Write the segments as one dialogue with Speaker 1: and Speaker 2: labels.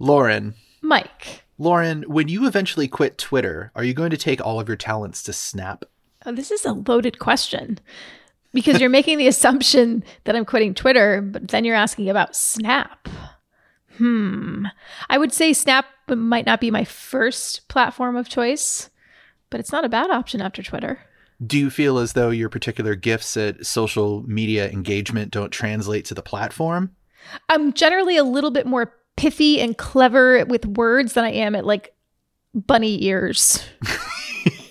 Speaker 1: Lauren.
Speaker 2: Mike.
Speaker 1: Lauren, when you eventually quit Twitter, are you going to take all of your talents to Snap?
Speaker 2: Oh, this is a loaded question because you're making the assumption that I'm quitting Twitter, but then you're asking about Snap. Hmm. I would say Snap might not be my first platform of choice, but it's not a bad option after Twitter.
Speaker 1: Do you feel as though your particular gifts at social media engagement don't translate to the platform?
Speaker 2: I'm generally a little bit more pithy and clever with words than I am at like bunny ears.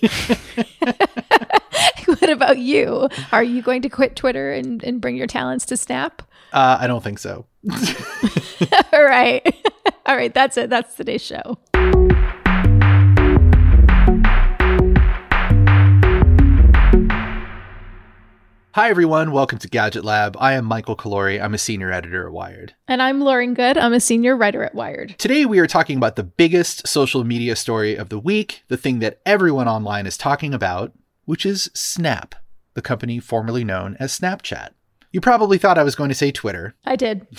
Speaker 2: what about you? Are you going to quit Twitter and, and bring your talents to Snap?
Speaker 1: Uh, I don't think so.
Speaker 2: All right. All right. That's it. That's today's show.
Speaker 1: Hi, everyone. Welcome to Gadget Lab. I am Michael Calore. I'm a senior editor at Wired.
Speaker 2: And I'm Lauren Goode. I'm a senior writer at Wired.
Speaker 1: Today, we are talking about the biggest social media story of the week, the thing that everyone online is talking about, which is Snap, the company formerly known as Snapchat. You probably thought I was going to say Twitter.
Speaker 2: I did.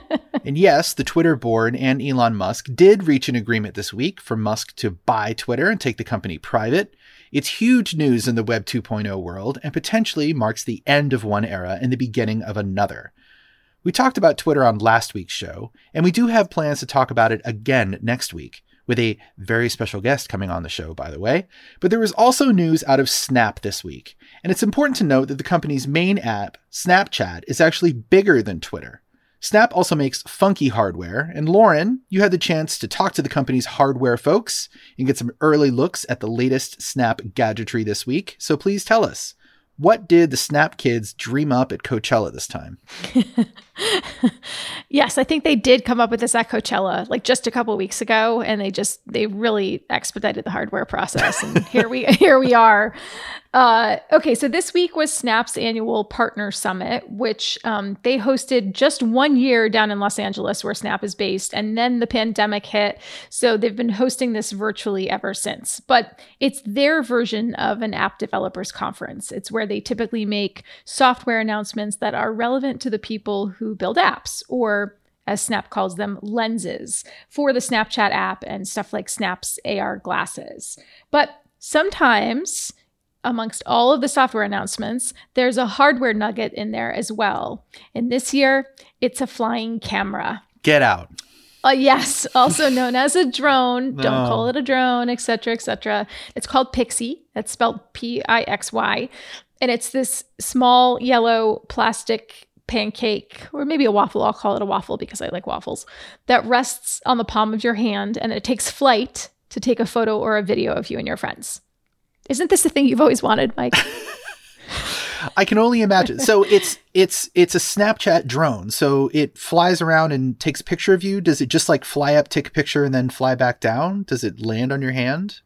Speaker 1: and yes, the Twitter board and Elon Musk did reach an agreement this week for Musk to buy Twitter and take the company private. It's huge news in the Web 2.0 world and potentially marks the end of one era and the beginning of another. We talked about Twitter on last week's show, and we do have plans to talk about it again next week, with a very special guest coming on the show, by the way. But there was also news out of Snap this week, and it's important to note that the company's main app, Snapchat, is actually bigger than Twitter. Snap also makes funky hardware, and Lauren, you had the chance to talk to the company's hardware folks and get some early looks at the latest Snap gadgetry this week. So please tell us, what did the Snap kids dream up at Coachella this time?
Speaker 2: yes, I think they did come up with this at Coachella like just a couple weeks ago, and they just they really expedited the hardware process, and here we here we are. Uh, okay, so this week was Snap's annual partner summit, which um, they hosted just one year down in Los Angeles, where Snap is based, and then the pandemic hit. So they've been hosting this virtually ever since. But it's their version of an app developers conference. It's where they typically make software announcements that are relevant to the people who build apps, or as Snap calls them, lenses for the Snapchat app and stuff like Snap's AR glasses. But sometimes amongst all of the software announcements, there's a hardware nugget in there as well. And this year, it's a flying camera.
Speaker 1: Get out.
Speaker 2: Uh, yes, also known as a drone. no. Don't call it a drone, etc., etc. It's called Pixy. That's spelled P-I-X-Y, and it's this small yellow plastic pancake, or maybe a waffle. I'll call it a waffle because I like waffles. That rests on the palm of your hand, and it takes flight to take a photo or a video of you and your friends. Isn't this the thing you've always wanted, Mike?
Speaker 1: I can only imagine. So it's it's it's a Snapchat drone. So it flies around and takes a picture of you. Does it just like fly up, take a picture, and then fly back down? Does it land on your hand?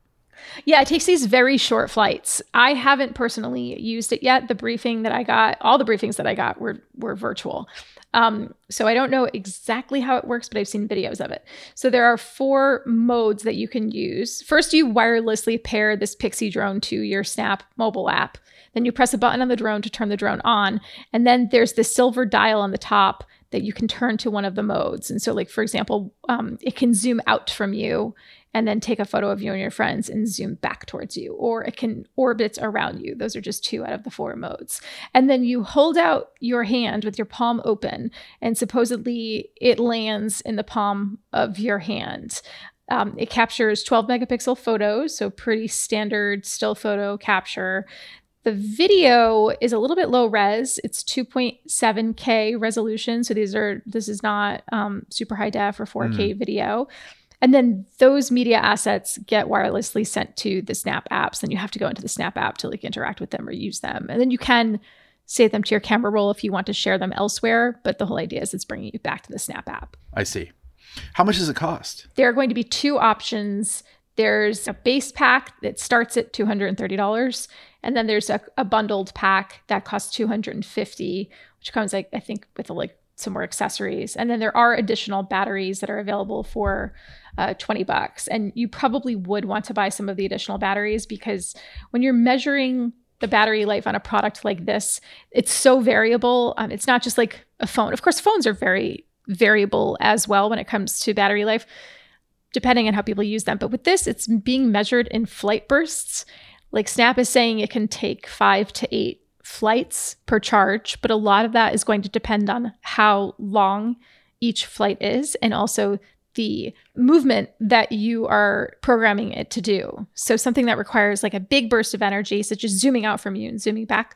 Speaker 2: Yeah, it takes these very short flights. I haven't personally used it yet. The briefing that I got, all the briefings that I got were were virtual. Um, so I don't know exactly how it works, but I've seen videos of it. So there are four modes that you can use. First, you wirelessly pair this Pixy drone to your Snap mobile app. Then you press a button on the drone to turn the drone on. And then there's this silver dial on the top that you can turn to one of the modes. And so, like, for example, um, it can zoom out from you and then take a photo of you and your friends and zoom back towards you, or it can orbit around you. Those are just two out of the four modes. And then you hold out your hand with your palm open, and supposedly it lands in the palm of your hand. Um, it captures 12 megapixel photos, so pretty standard still photo capture. The video is a little bit low res. It's 2.7K resolution. So these are this is not um, super high def or 4K mm. video. And then those media assets get wirelessly sent to the Snap apps. Then you have to go into the Snap app to like interact with them or use them. And then you can save them to your camera roll if you want to share them elsewhere. But the whole idea is it's bringing you back to the Snap app.
Speaker 1: I see. How much does it cost?
Speaker 2: There are going to be two options. There's a base pack that starts at $230. And then there's a, a bundled pack that costs 250 which comes like I think with a, like some more accessories. And then there are additional batteries that are available for uh, 20 bucks. And you probably would want to buy some of the additional batteries because when you're measuring the battery life on a product like this, it's so variable. Um, it's not just like a phone. Of course, phones are very variable as well when it comes to battery life, depending on how people use them. But with this, it's being measured in flight bursts. Like Snap is saying it can take five to eight flights per charge, but a lot of that is going to depend on how long each flight is and also the movement that you are programming it to do. So, something that requires like a big burst of energy, such as zooming out from you and zooming back,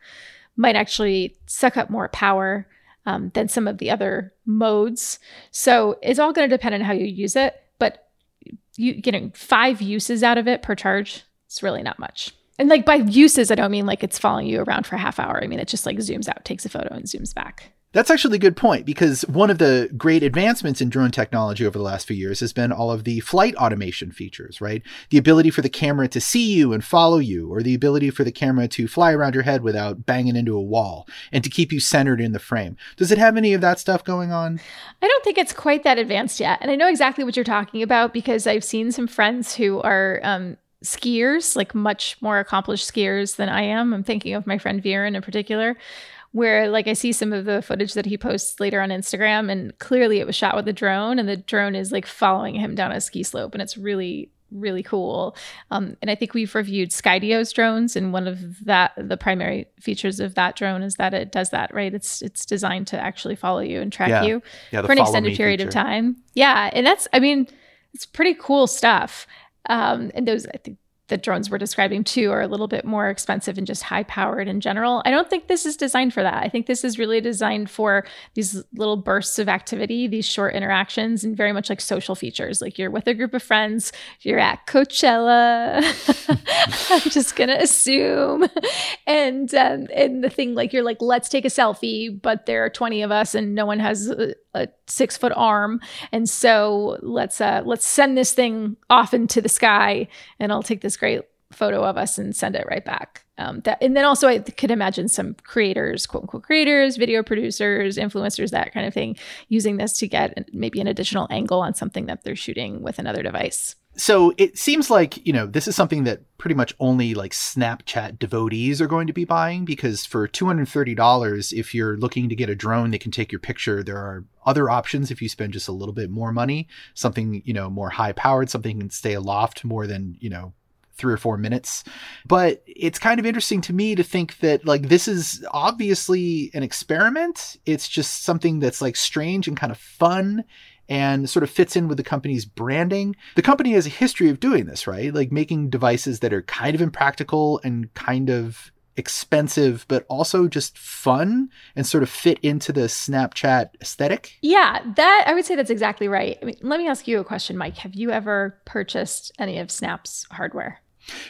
Speaker 2: might actually suck up more power um, than some of the other modes. So, it's all going to depend on how you use it. But you getting five uses out of it per charge, it's really not much. And like by uses, I don't mean like it's following you around for a half hour. I mean, it just like zooms out, takes a photo, and zooms back.
Speaker 1: That's actually a good point because one of the great advancements in drone technology over the last few years has been all of the flight automation features, right? The ability for the camera to see you and follow you, or the ability for the camera to fly around your head without banging into a wall and to keep you centered in the frame. Does it have any of that stuff going on?
Speaker 2: I don't think it's quite that advanced yet. And I know exactly what you're talking about because I've seen some friends who are um, skiers, like much more accomplished skiers than I am. I'm thinking of my friend Viren in particular where like I see some of the footage that he posts later on Instagram and clearly it was shot with a drone and the drone is like following him down a ski slope and it's really really cool. Um, and I think we've reviewed Skydio's drones, and one of that the primary features of that drone is that it does that. Right, it's it's designed to actually follow you and track
Speaker 1: Yeah.
Speaker 2: you
Speaker 1: Yeah,
Speaker 2: for an extended period of time. Yeah, and that's I mean it's pretty cool stuff. Um, and those I think the drones we're describing too are a little bit more expensive and just high powered in general. I don't think this is designed for that. I think this is really designed for these little bursts of activity, these short interactions, and very much like social features. Like you're with a group of friends, you're at Coachella. I'm just gonna assume, and um, and the thing like you're like, let's take a selfie, but there are 20 of us and no one has a, six foot arm, and so let's uh let's send this thing off into the sky, and I'll take this great photo of us and send it right back. Um, that, and then also I could imagine some creators, quote unquote creators, video producers, influencers, that kind of thing, using this to get maybe an additional angle on something that they're shooting with another device.
Speaker 1: So it seems like, you know, this is something that pretty much only like Snapchat devotees are going to be buying because for $230, if you're looking to get a drone that can take your picture, there are other options if you spend just a little bit more money, something, you know, more high powered, something can stay aloft more than, you know, three or four minutes. But it's kind of interesting to me to think that like this is obviously an experiment. It's just something that's like strange and kind of fun and sort of fits in with the company's branding. The company has a history of doing this, right? Like making devices that are kind of impractical and kind of expensive, but also just fun and sort of fit into the Snapchat aesthetic.
Speaker 2: Yeah, that I would say that's exactly right. I mean, let me ask you a question, Mike. Have you ever purchased any of Snap's hardware?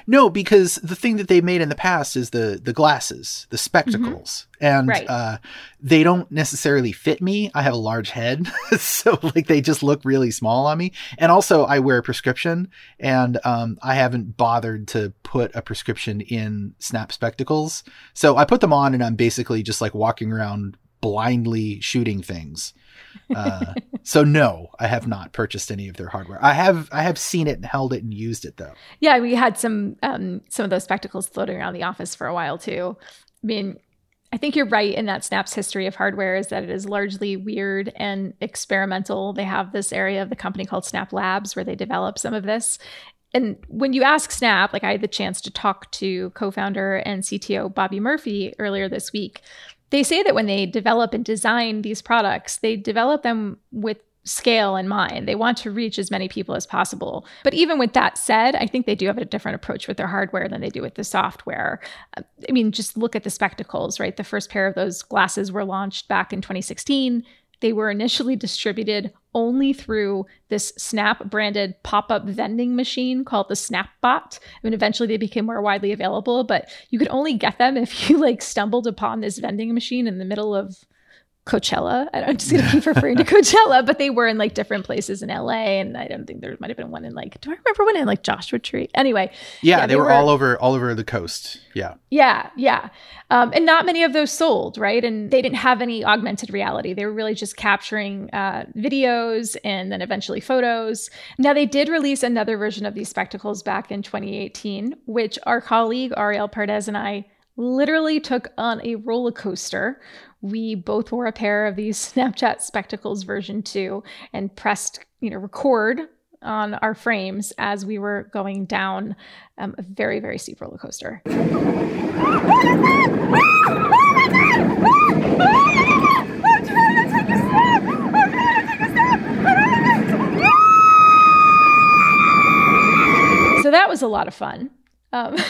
Speaker 1: No, because the thing that they made in the past is the the glasses, the spectacles, and
Speaker 2: Right.
Speaker 1: uh, they don't necessarily fit me. I have a large head, so like they just look really small on me. And also, I wear a prescription, and um, I haven't bothered to put a prescription in Snap spectacles. So I put them on, and I'm basically just like walking around blindly shooting things. Uh, so no, I have not purchased any of their hardware. I have I have seen it and held it and used it though.
Speaker 2: Yeah, we had some um, some of those spectacles floating around the office for a while too. I mean, I think you're right in that Snap's history of hardware is that it is largely weird and experimental. They have this area of the company called Snap Labs where they develop some of this. And when you ask Snap, like I had the chance to talk to co-founder and CTO Bobby Murphy earlier this week, they say that when they develop and design these products, they develop them with scale in mind. They want to reach as many people as possible. But even with that said, I think they do have a different approach with their hardware than they do with the software. Uh, I mean, just look at the spectacles, right? The first pair of those glasses were launched back in 2016. They were initially distributed only through this Snap branded pop up vending machine called the SnapBot. I mean, eventually they became more widely available, but you could only get them if you like stumbled upon this vending machine in the middle of Coachella. I- I'm just gonna keep referring to Coachella, but they were in like different places in LA, and I don't think there might have been one in like. Do I remember one in like Joshua Tree? Anyway,
Speaker 1: Yeah,
Speaker 2: Yeah,
Speaker 1: they,
Speaker 2: they
Speaker 1: were,
Speaker 2: were-
Speaker 1: all over all over the coast. Yeah.
Speaker 2: yeah, yeah. Um, and not many of those sold, right? And they didn't have any augmented reality. They were really just capturing uh, videos and then eventually photos. Now, they did release another version of these spectacles back in 2018, which our colleague Arielle Pardes and I literally took on a roller coaster we both wore a pair of these Snapchat spectacles version 2 and pressed, you know, record on our frames as we were going down um, a very, very steep roller coaster. So that was a lot of fun. Um,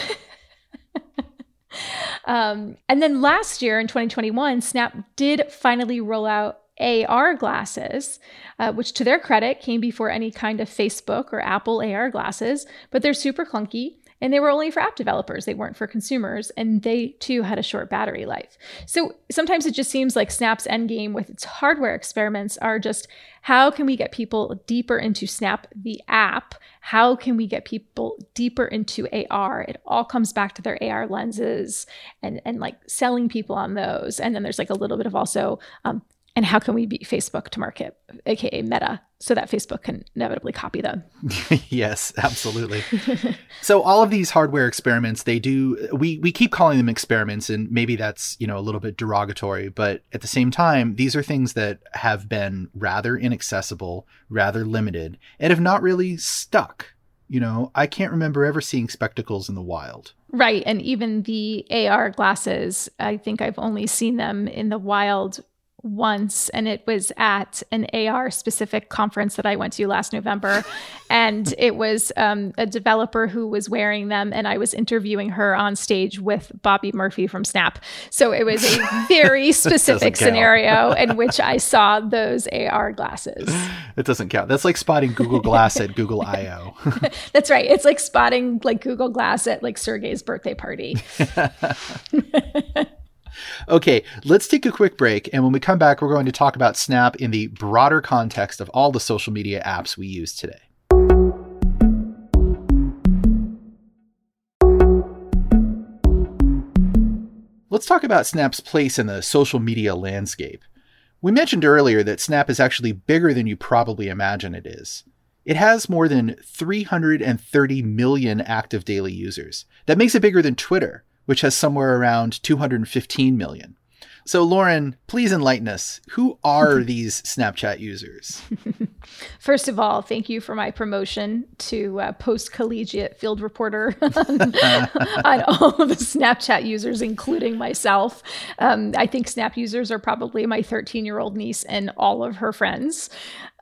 Speaker 2: um, and then last year in 2021, Snap did finally roll out AR glasses, uh, which to their credit came before any kind of Facebook or Apple AR glasses, but they're super clunky and they were only for app developers. They weren't for consumers, and they too had a short battery life. So sometimes it just seems like Snap's endgame with its hardware experiments are just how can we get people deeper into Snap, the app? How can we get people deeper into AR? It all comes back to their AR lenses and and like selling people on those. And then there's like a little bit of also um, and how can we beat Facebook to market, aka Meta, so that Facebook can inevitably copy them?
Speaker 1: yes, absolutely. so all of these hardware experiments, they do we we keep calling them experiments and maybe that's, you know, a little bit derogatory, but at the same time, these are things that have been rather inaccessible, rather limited, and have not really stuck. You know, I can't remember ever seeing spectacles in the wild.
Speaker 2: Right. And even the AR glasses, I think I've only seen them in the wild once and it was at an AR specific conference that I went to last November and it was um, a developer who was wearing them and I was interviewing her on stage with Bobby Murphy from Snap. So it was a very specific scenario in which I saw those AR glasses.
Speaker 1: It doesn't count. That's like spotting Google Glass at Google I/O.
Speaker 2: That's right. It's like spotting like Google Glass at like Sergey's birthday party.
Speaker 1: Okay, let's take a quick break. And when we come back, we're going to talk about Snap in the broader context of all the social media apps we use today. Let's talk about Snap's place in the social media landscape. We mentioned earlier that Snap is actually bigger than you probably imagine it is. It has more than 330 million active daily users. That makes it bigger than Twitter, which has somewhere around 215 million. So, Lauren, please enlighten us. Who are these Snapchat users?
Speaker 2: First of all, thank you for my promotion to uh, post collegiate field reporter on, on, all of the Snapchat users, including myself. Um, I think Snap users are probably my 13 year old niece and all of her friends.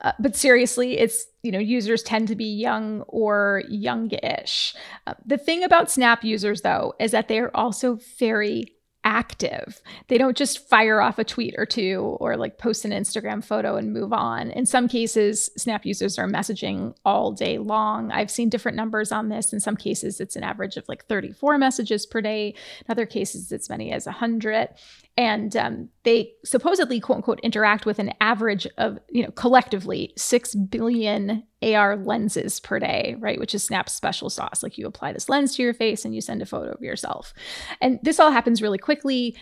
Speaker 2: Uh, but seriously, it's you know users tend to be young or youngish. Uh, the thing about Snap users, though, is that they are also very active. They don't just fire off a tweet or two or like post an Instagram photo and move on. In some cases, Snap users are messaging all day long. I've seen different numbers on this. In some cases, it's an average of like 34 messages per day. In other cases, it's many as 100 and um, they supposedly quote unquote interact with an average of you know collectively 6 billion ar lenses per day right? Which is snap's special sauce. Like you apply this lens to your face and you send a photo of yourself. And this all happens really quickly.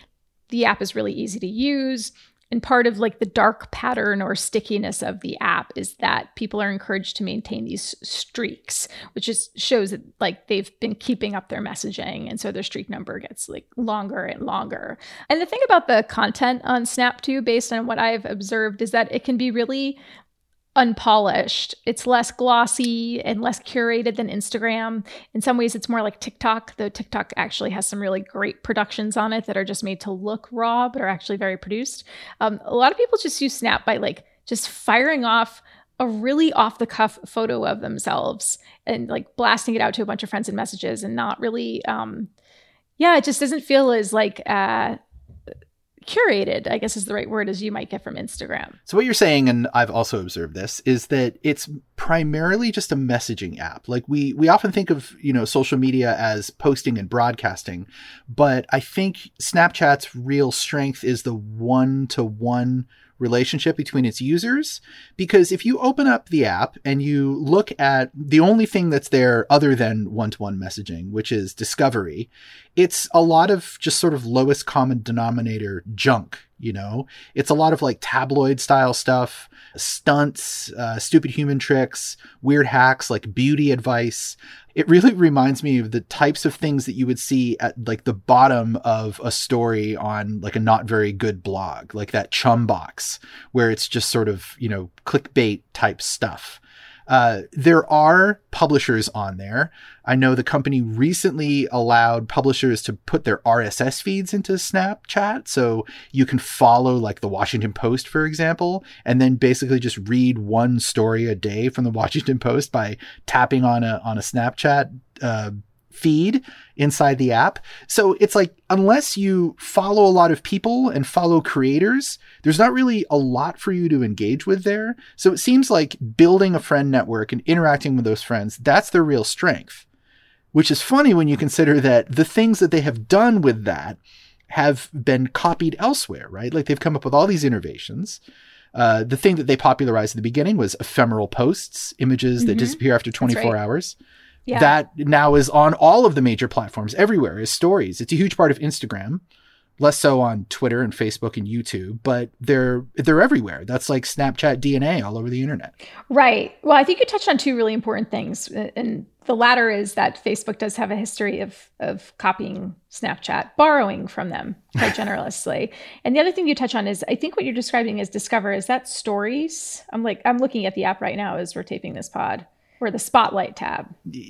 Speaker 2: The app is really easy to use and part of like the dark pattern or stickiness of the app is that people are encouraged to maintain these streaks, which just shows that like they've been keeping up their messaging. And so their streak number gets like longer and longer. And the thing about the content on Snap too, based on what I've observed, is that it can be really unpolished. It's less glossy and less curated than Instagram. In some ways, it's more like TikTok, though TikTok actually has some really great productions on it that are just made to look raw, but are actually very produced. Um, a lot of people just use Snap by like just firing off a really off the cuff photo of themselves and like blasting it out to a bunch of friends and messages and not really um yeah it just doesn't feel as like uh curated, I guess is the right word, as you might get from Instagram.
Speaker 1: So, what you're saying, and I've also observed this, is that it's primarily just a messaging app. Like we we often think of you know social media as posting and broadcasting, but I think Snapchat's real strength is the one to one relationship between its users. Because if you open up the app and you look at the only thing that's there other than one to one messaging, which is discovery, it's a lot of just sort of lowest common denominator junk. You know, it's a lot of like tabloid style stuff, stunts, uh, stupid human tricks, weird hacks like beauty advice. it really reminds me of the types of things that you would see at like the bottom of a story on like a not very good blog, like that chum box where it's just sort of, you know, clickbait type stuff. Uh, there are publishers on there. I know the company recently allowed publishers to put their RSS feeds into Snapchat. So you can follow, like, the Washington Post, for example, and then basically just read one story a day from the Washington Post by tapping on a, on a Snapchat uh, feed inside the app. So it's like, unless you follow a lot of people and follow creators, there's not really a lot for you to engage with there. So it seems like building a friend network and interacting with those friends, that's their real strength. Which is funny when you consider that the things that they have done with that have been copied elsewhere, right? Like they've come up with all these innovations. Uh, the thing that they popularized at the beginning was ephemeral posts, images mm-hmm. that disappear after 24 right. hours. Yeah. That now is on all of the major platforms everywhere is stories. It's a huge part of Instagram, less so on Twitter and Facebook and YouTube, but they're they're everywhere. That's like Snapchat DNA all over the internet.
Speaker 2: Right. Well, I think you touched on two really important things, uh, and the latter is that Facebook does have a history of of copying Snapchat, borrowing from them quite generously. and the other thing you touch on is I think what you're describing is Discover is that stories. I'm like I'm looking at the app right now as we're taping this pod or the spotlight tab.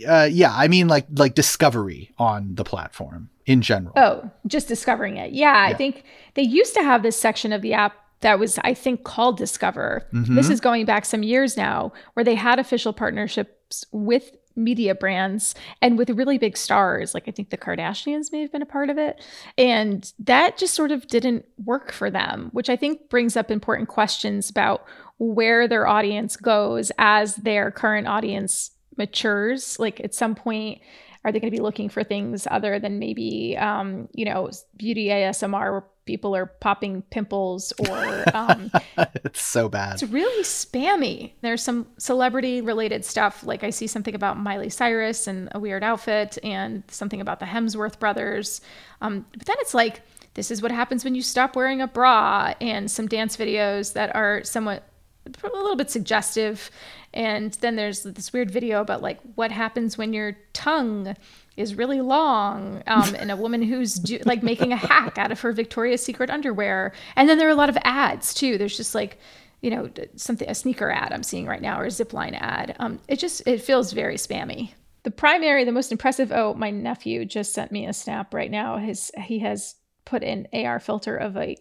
Speaker 1: Uh, yeah i mean like like discovery on the platform in general.
Speaker 2: Oh just discovering it. Yeah, yeah. i think they used to have this section of the app that was i think called discover. Mm-hmm. this is going back some years now where they had official partnerships with media brands and with really big stars like i think the kardashians may have been a part of it. And that just sort of didn't work for them which i think brings up important questions about where their audience goes as their current audience matures. Like at some point, are they going to be looking for things other than maybe, um, you know, beauty ASMR where people are popping pimples or. Um,
Speaker 1: it's so bad.
Speaker 2: It's really spammy. There's some celebrity related stuff. Like I see something about Miley Cyrus and a weird outfit and something about the Hemsworth brothers. Um, but then it's like, this is what happens when you stop wearing a bra and some dance videos that are somewhat a little bit suggestive. And then there's this weird video about like what happens when your tongue is really long, um, and a woman who's do, like making a hack out of her Victoria's Secret underwear. And then there are a lot of ads too. There's just like you know something a sneaker ad I'm seeing right now or a zipline ad. Um, it just it feels very spammy. The primary, the most impressive. Oh, my nephew just sent me a snap right now. His he has put an AR filter of a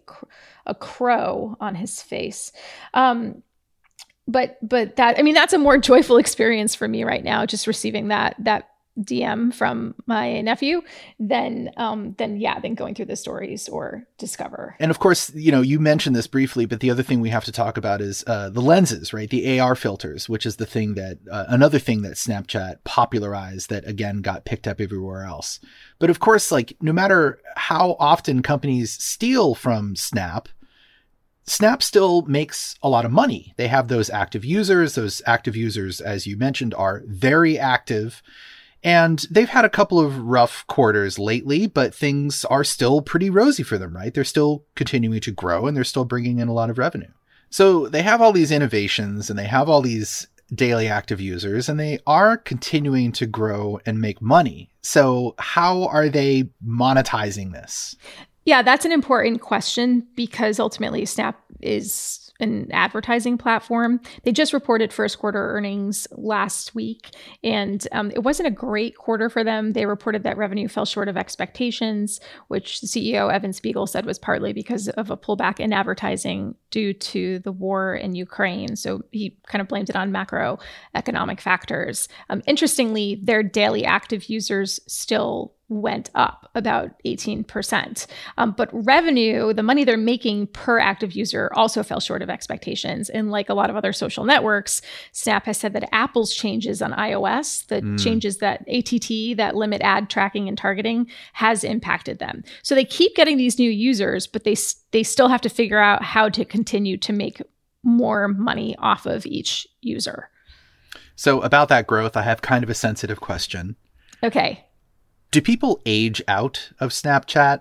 Speaker 2: a crow on his face. Um, but but that I mean that's a more joyful experience for me right now, just receiving that that DM from my nephew than um than yeah than going through the stories or discover.
Speaker 1: And of course, you know, you mentioned this briefly, but the other thing we have to talk about is uh, the lenses, right? The AR filters, which is the thing that uh, another thing that Snapchat popularized that again got picked up everywhere else. But of course, like no matter how often companies steal from Snap, Snap still makes a lot of money. They have those active users. Those active users, as you mentioned, are very active. And they've had a couple of rough quarters lately, but things are still pretty rosy for them, right? They're still continuing to grow and they're still bringing in a lot of revenue. So they have all these innovations and they have all these daily active users and they are continuing to grow and make money. So how are they monetizing this?
Speaker 2: Yeah, that's an important question because ultimately Snap is an advertising platform. They just reported first quarter earnings last week, and um, it wasn't a great quarter for them. They reported that revenue fell short of expectations, which CEO Evan Spiegel said was partly because of a pullback in advertising due to the war in Ukraine. So he kind of blamed it on macroeconomic factors. Um, interestingly, their daily active users still went up about 18%. Um, but revenue, the money they're making per active user, also fell short of expectations. And like a lot of other social networks, Snap has said that Apple's changes on iOS, the mm. changes that ATT, that limit ad tracking and targeting, has impacted them. So they keep getting these new users, but they they still have to figure out how to continue to make more money off of each user.
Speaker 1: So about that growth, I have kind of a sensitive question.
Speaker 2: Okay
Speaker 1: do people age out of Snapchat?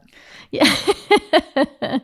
Speaker 2: Yeah.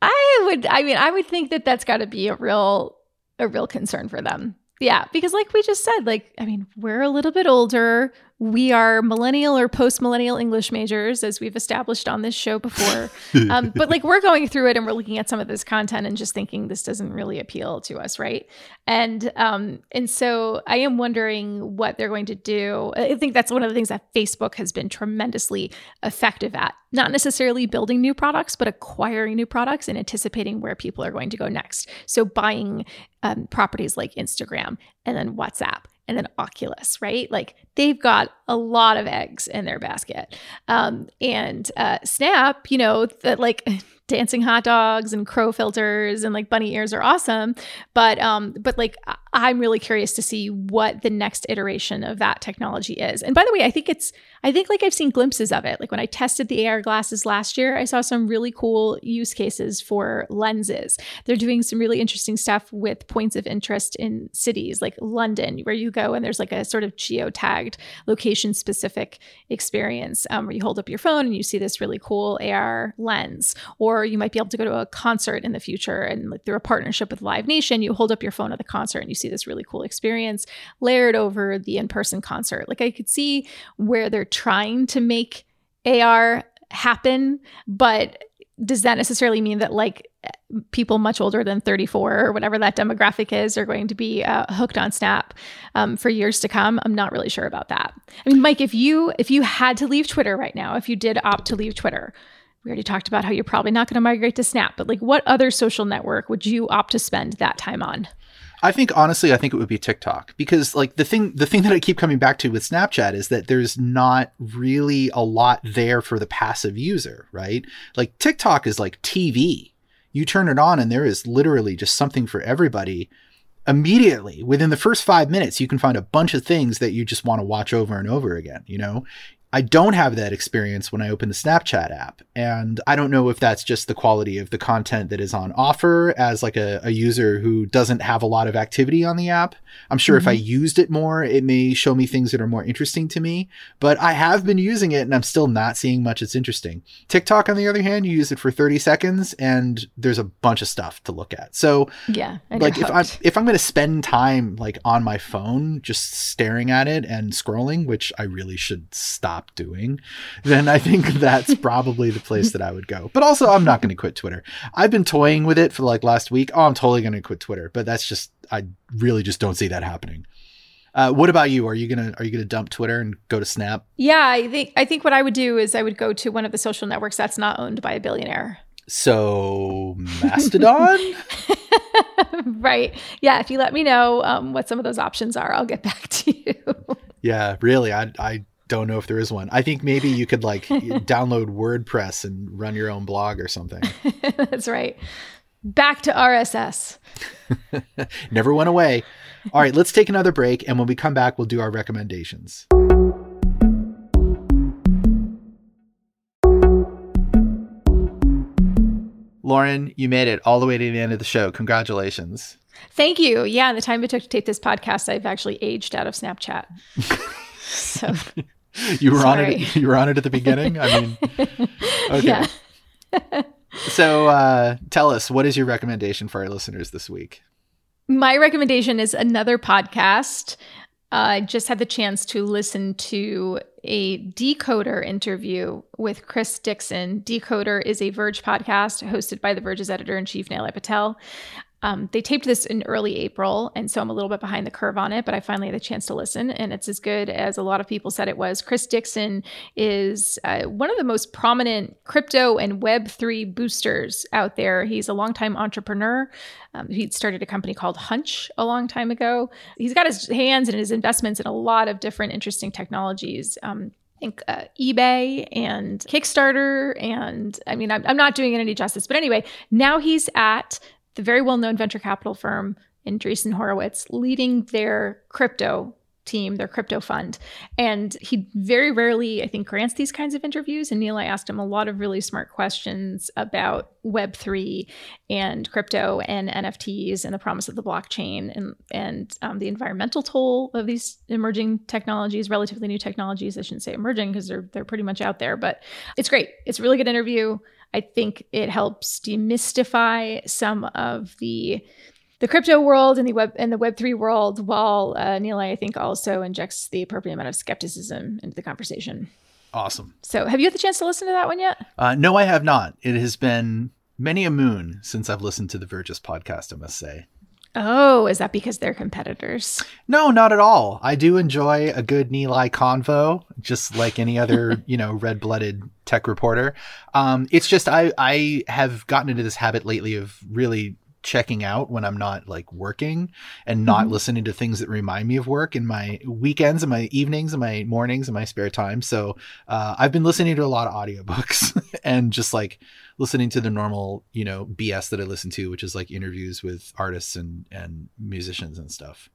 Speaker 2: I would I mean I would think that that's got to be a real a real concern for them. Yeah, because like we just said, like, I mean, we're a little bit older. We are millennial or post millennial English majors, as we've established on this show before. um, but like, we're going through it and we're looking at some of this content and just thinking this doesn't really appeal to us, right? And um, and so I am wondering what they're going to do. I think that's one of the things that Facebook has been tremendously effective at. Not necessarily building new products, but acquiring new products and anticipating where people are going to go next. So buying um, properties like Instagram and then WhatsApp and then Oculus, right? Like they've got a lot of eggs in their basket. Um, and uh, Snap, you know, that like dancing hot dogs and crow filters and like bunny ears are awesome, but um, but like I'm really curious to see what the next iteration of that technology is. And by the way, I think it's I think like I've seen glimpses of it. Like when I tested the AR glasses last year, I saw some really cool use cases for lenses. They're doing some really interesting stuff with points of interest in cities like London, where you go and there's like a sort of geotagged location specific experience um, where you hold up your phone and you see this really cool AR lens. Or you might be able to go to a concert in the future and like through a partnership with Live Nation, you hold up your phone at the concert and you see this really cool experience layered over the in person concert. Like I could see where they're trying to make AR happen, but does that necessarily mean that like people much older than 34 or whatever that demographic is are going to be uh, hooked on snap um, for years to come i'm not really sure about that i mean mike if you if you had to leave twitter right now if you did opt to leave twitter we already talked about how you're probably not going to migrate to snap but like what other social network would you opt to spend that time on
Speaker 1: I think honestly, I think it would be TikTok because like the thing the thing that I keep coming back to with Snapchat is that there's not really a lot there for the passive user, right? Like TikTok is like TV. You turn it on and there is literally just something for everybody. Immediately, within the first five minutes, you can find a bunch of things that you just want to watch over and over again. You know, I don't have that experience when I open the Snapchat app. And I don't know if that's just the quality of the content that is on offer as like a, a user who doesn't have a lot of activity on the app. I'm sure mm-hmm. if I mm-hmm. used it more, it may show me things that are more interesting to me, but I have been using it and I'm still not seeing much that's interesting. TikTok, on the other hand, you use it for 30 seconds and there's a bunch of stuff to look at. So
Speaker 2: yeah,
Speaker 1: like if I'm, if I'm going to spend time like on my phone, just staring at it and scrolling, which I really should stop stop doing, then I think that's probably the place that I would go. But also, I'm not going to quit Twitter. I've been toying with it for like last week. Oh, I'm totally going to quit Twitter, but that's just I really just don't see that happening. Uh, what about you? Are you gonna are you gonna dump Twitter and go to Snap?
Speaker 2: Yeah, I think I think what I would do is I would go to one of the social networks that's not owned by a billionaire.
Speaker 1: So Mastodon.
Speaker 2: right. Yeah. If you let me know um, what some of those options are, I'll get back to you.
Speaker 1: yeah. Really, I I don't know if there is one. I think maybe you could like download WordPress and run your own blog or something.
Speaker 2: That's right. Back to RSS.
Speaker 1: Never went away. All right, let's take another break. And when we come back, we'll do our recommendations. Lauren, you made it all the way to the end of the show. Congratulations.
Speaker 2: Thank you. Yeah, the time it took to tape this podcast, I've actually aged out of Snapchat. so
Speaker 1: you were Sorry. on it. You were on it at the beginning. I mean, okay. Yeah. so, uh, tell us what is your recommendation for our listeners this week?
Speaker 2: My recommendation is another podcast. Uh, I just had the chance to listen to a Decoder interview with Chris Dixon. Decoder is a Verge podcast hosted by The Verge's editor in chief, Nilay Patel. Um, they taped this in early April, and so I'm a little bit behind the curve on it, but I finally had a chance to listen, and it's as good as a lot of people said it was. Chris Dixon is uh, one of the most prominent crypto and Web3 boosters out there. He's a longtime entrepreneur. Um, he started a company called Hunch a long time ago. He's got his hands and his investments in a lot of different interesting technologies. Um, I think uh, eBay and Kickstarter. And I mean, I'm, I'm, not doing it any justice, but anyway, now he's at the very well known venture capital firm in Andreessen Horowitz leading their crypto team, their crypto fund. And he very rarely, I think, grants these kinds of interviews. And Nilay asked him a lot of really smart questions about Web3 and crypto and NFTs and the promise of the blockchain and, and um, the environmental toll of these emerging technologies, relatively new technologies. I shouldn't say emerging because they're, they're pretty much out there, but it's great. It's a really good interview. I think it helps demystify some of the the crypto world and the web and the Web three world, while uh, Nilay I think also injects the appropriate amount of skepticism into the conversation.
Speaker 1: Awesome.
Speaker 2: So, have you had the chance to listen to that one yet?
Speaker 1: Uh, no, I have not. It has been many a moon since I've listened to the Verge's podcast. I must say.
Speaker 2: Oh, is that because they're competitors?
Speaker 1: No, not at all. I do enjoy a good Nilay convo, just like any other, you know, red-blooded tech reporter. Um, it's just I I have gotten into this habit lately of really checking out when I'm not like working and not mm-hmm. listening to things that remind me of work in my weekends and my evenings and my mornings and my spare time. So uh, I've been listening to a lot of audiobooks and just like listening to the normal, you know, BS that I listen to, which is like interviews with artists and and musicians and stuff.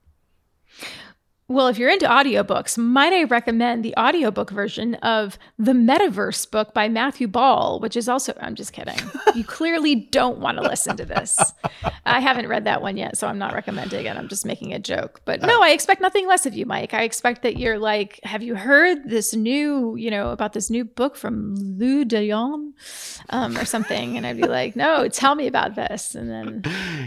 Speaker 2: Well, if you're into audiobooks, might I recommend the audiobook version of The Metaverse book by Matthew Ball, which is also, I'm just kidding. you clearly don't want to listen to this. I haven't read that one yet, so I'm not recommending it. I'm just making a joke. But no, I expect nothing less of you, Mike. I expect that you're like, have you heard this new, you know, about this new book from Lou Dion um, or something? And I'd be like, no, tell me about this. And then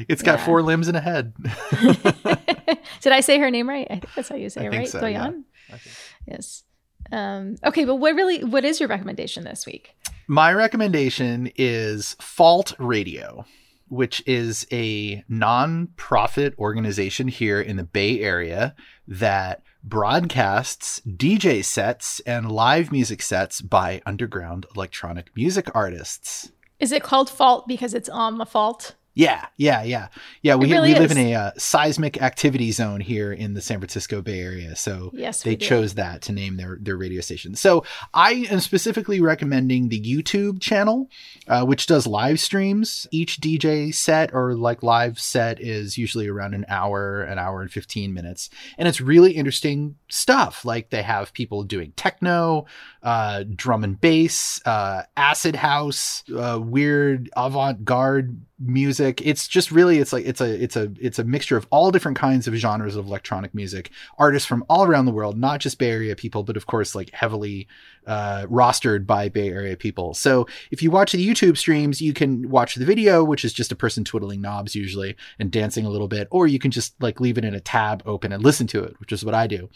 Speaker 1: it's got four limbs and a head.
Speaker 2: Did I say her name right? I think that's how you say I it, right? So, Doyon? Yeah. Yes. Um, okay, but what really what is your recommendation this week?
Speaker 1: My recommendation is Fault Radio, which is a non-profit organization here in the Bay Area that broadcasts DJ sets and live music sets by underground electronic music artists.
Speaker 2: Is it called Fault because it's on the fault?
Speaker 1: Yeah, yeah, yeah, yeah. We really we live in a uh, seismic activity zone here in the San Francisco Bay Area, so
Speaker 2: yes,
Speaker 1: they chose that to name their their radio station. So I am specifically recommending the YouTube channel, uh, which does live streams. Each DJ set or like live set is usually around an hour, an hour and fifteen minutes, and it's really interesting stuff. Like they have people doing techno, uh, drum and bass, uh, acid house, uh, weird avant garde music. It's just really it's like it's a it's a it's a mixture of all different kinds of genres of electronic music. Artists from all around the world not just bay area people but of course like heavily uh, rostered by bay area people. So if you watch the youtube streams you can watch the video which is just a person twiddling knobs usually and dancing a little bit or you can just like leave it in a tab open and listen to it which is what i do.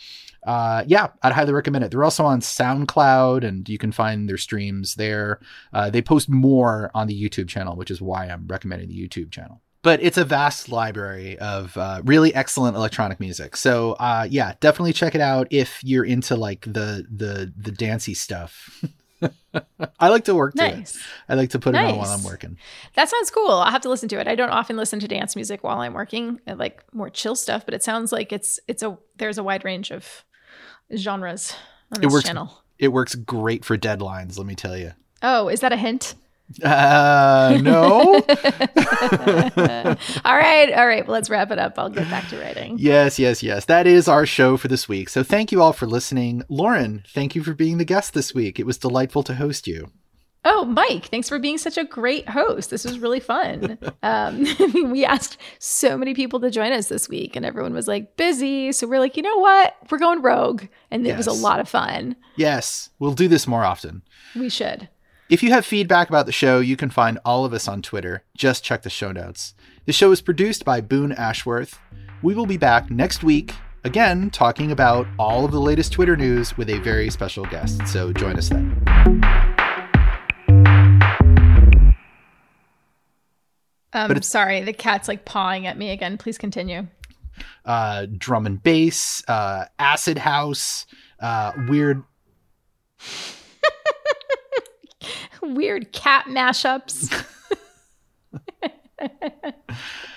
Speaker 1: Uh, yeah, I'd highly recommend it. They're also on SoundCloud, and you can find their streams there. Uh, they post more on the YouTube channel, which is why I'm recommending the YouTube channel. But it's a vast library of uh, really excellent electronic music. So uh, yeah, definitely check it out if you're into like the the the dancey stuff. I like to work to nice. it. I like to put nice. it on while I'm working.
Speaker 2: That sounds cool. I'll have to listen to it. I don't often listen to dance music while I'm working. I like more chill stuff, but it sounds like it's it's a there's a wide range of genres on this
Speaker 1: it works,
Speaker 2: channel.
Speaker 1: It works great for deadlines, let me tell you.
Speaker 2: Oh, is that a hint?
Speaker 1: Uh, no.
Speaker 2: all right, all right. Well, let's wrap it up. I'll get back to writing.
Speaker 1: Yes, yes, yes. That is our show for this week. So thank you all for listening. Lauren, thank you for being the guest this week. It was delightful to host you.
Speaker 2: Oh, Mike, thanks for being such a great host. This was really fun. um, we asked so many people to join us this week, and everyone was like busy. So we're like, you know what? We're going rogue. And it yes. was a lot of fun.
Speaker 1: Yes, we'll do this more often.
Speaker 2: We should.
Speaker 1: If you have feedback about the show, you can find all of us on Twitter. Just check the show notes. The show is produced by Boone Ashworth. We will be back next week, again, talking about all of the latest Twitter news with a very special guest. So join us then.
Speaker 2: Um, sorry, the cat's like pawing at me again. Please continue.
Speaker 1: Uh, drum and bass, uh, acid house, uh, weird,
Speaker 2: weird cat mashups.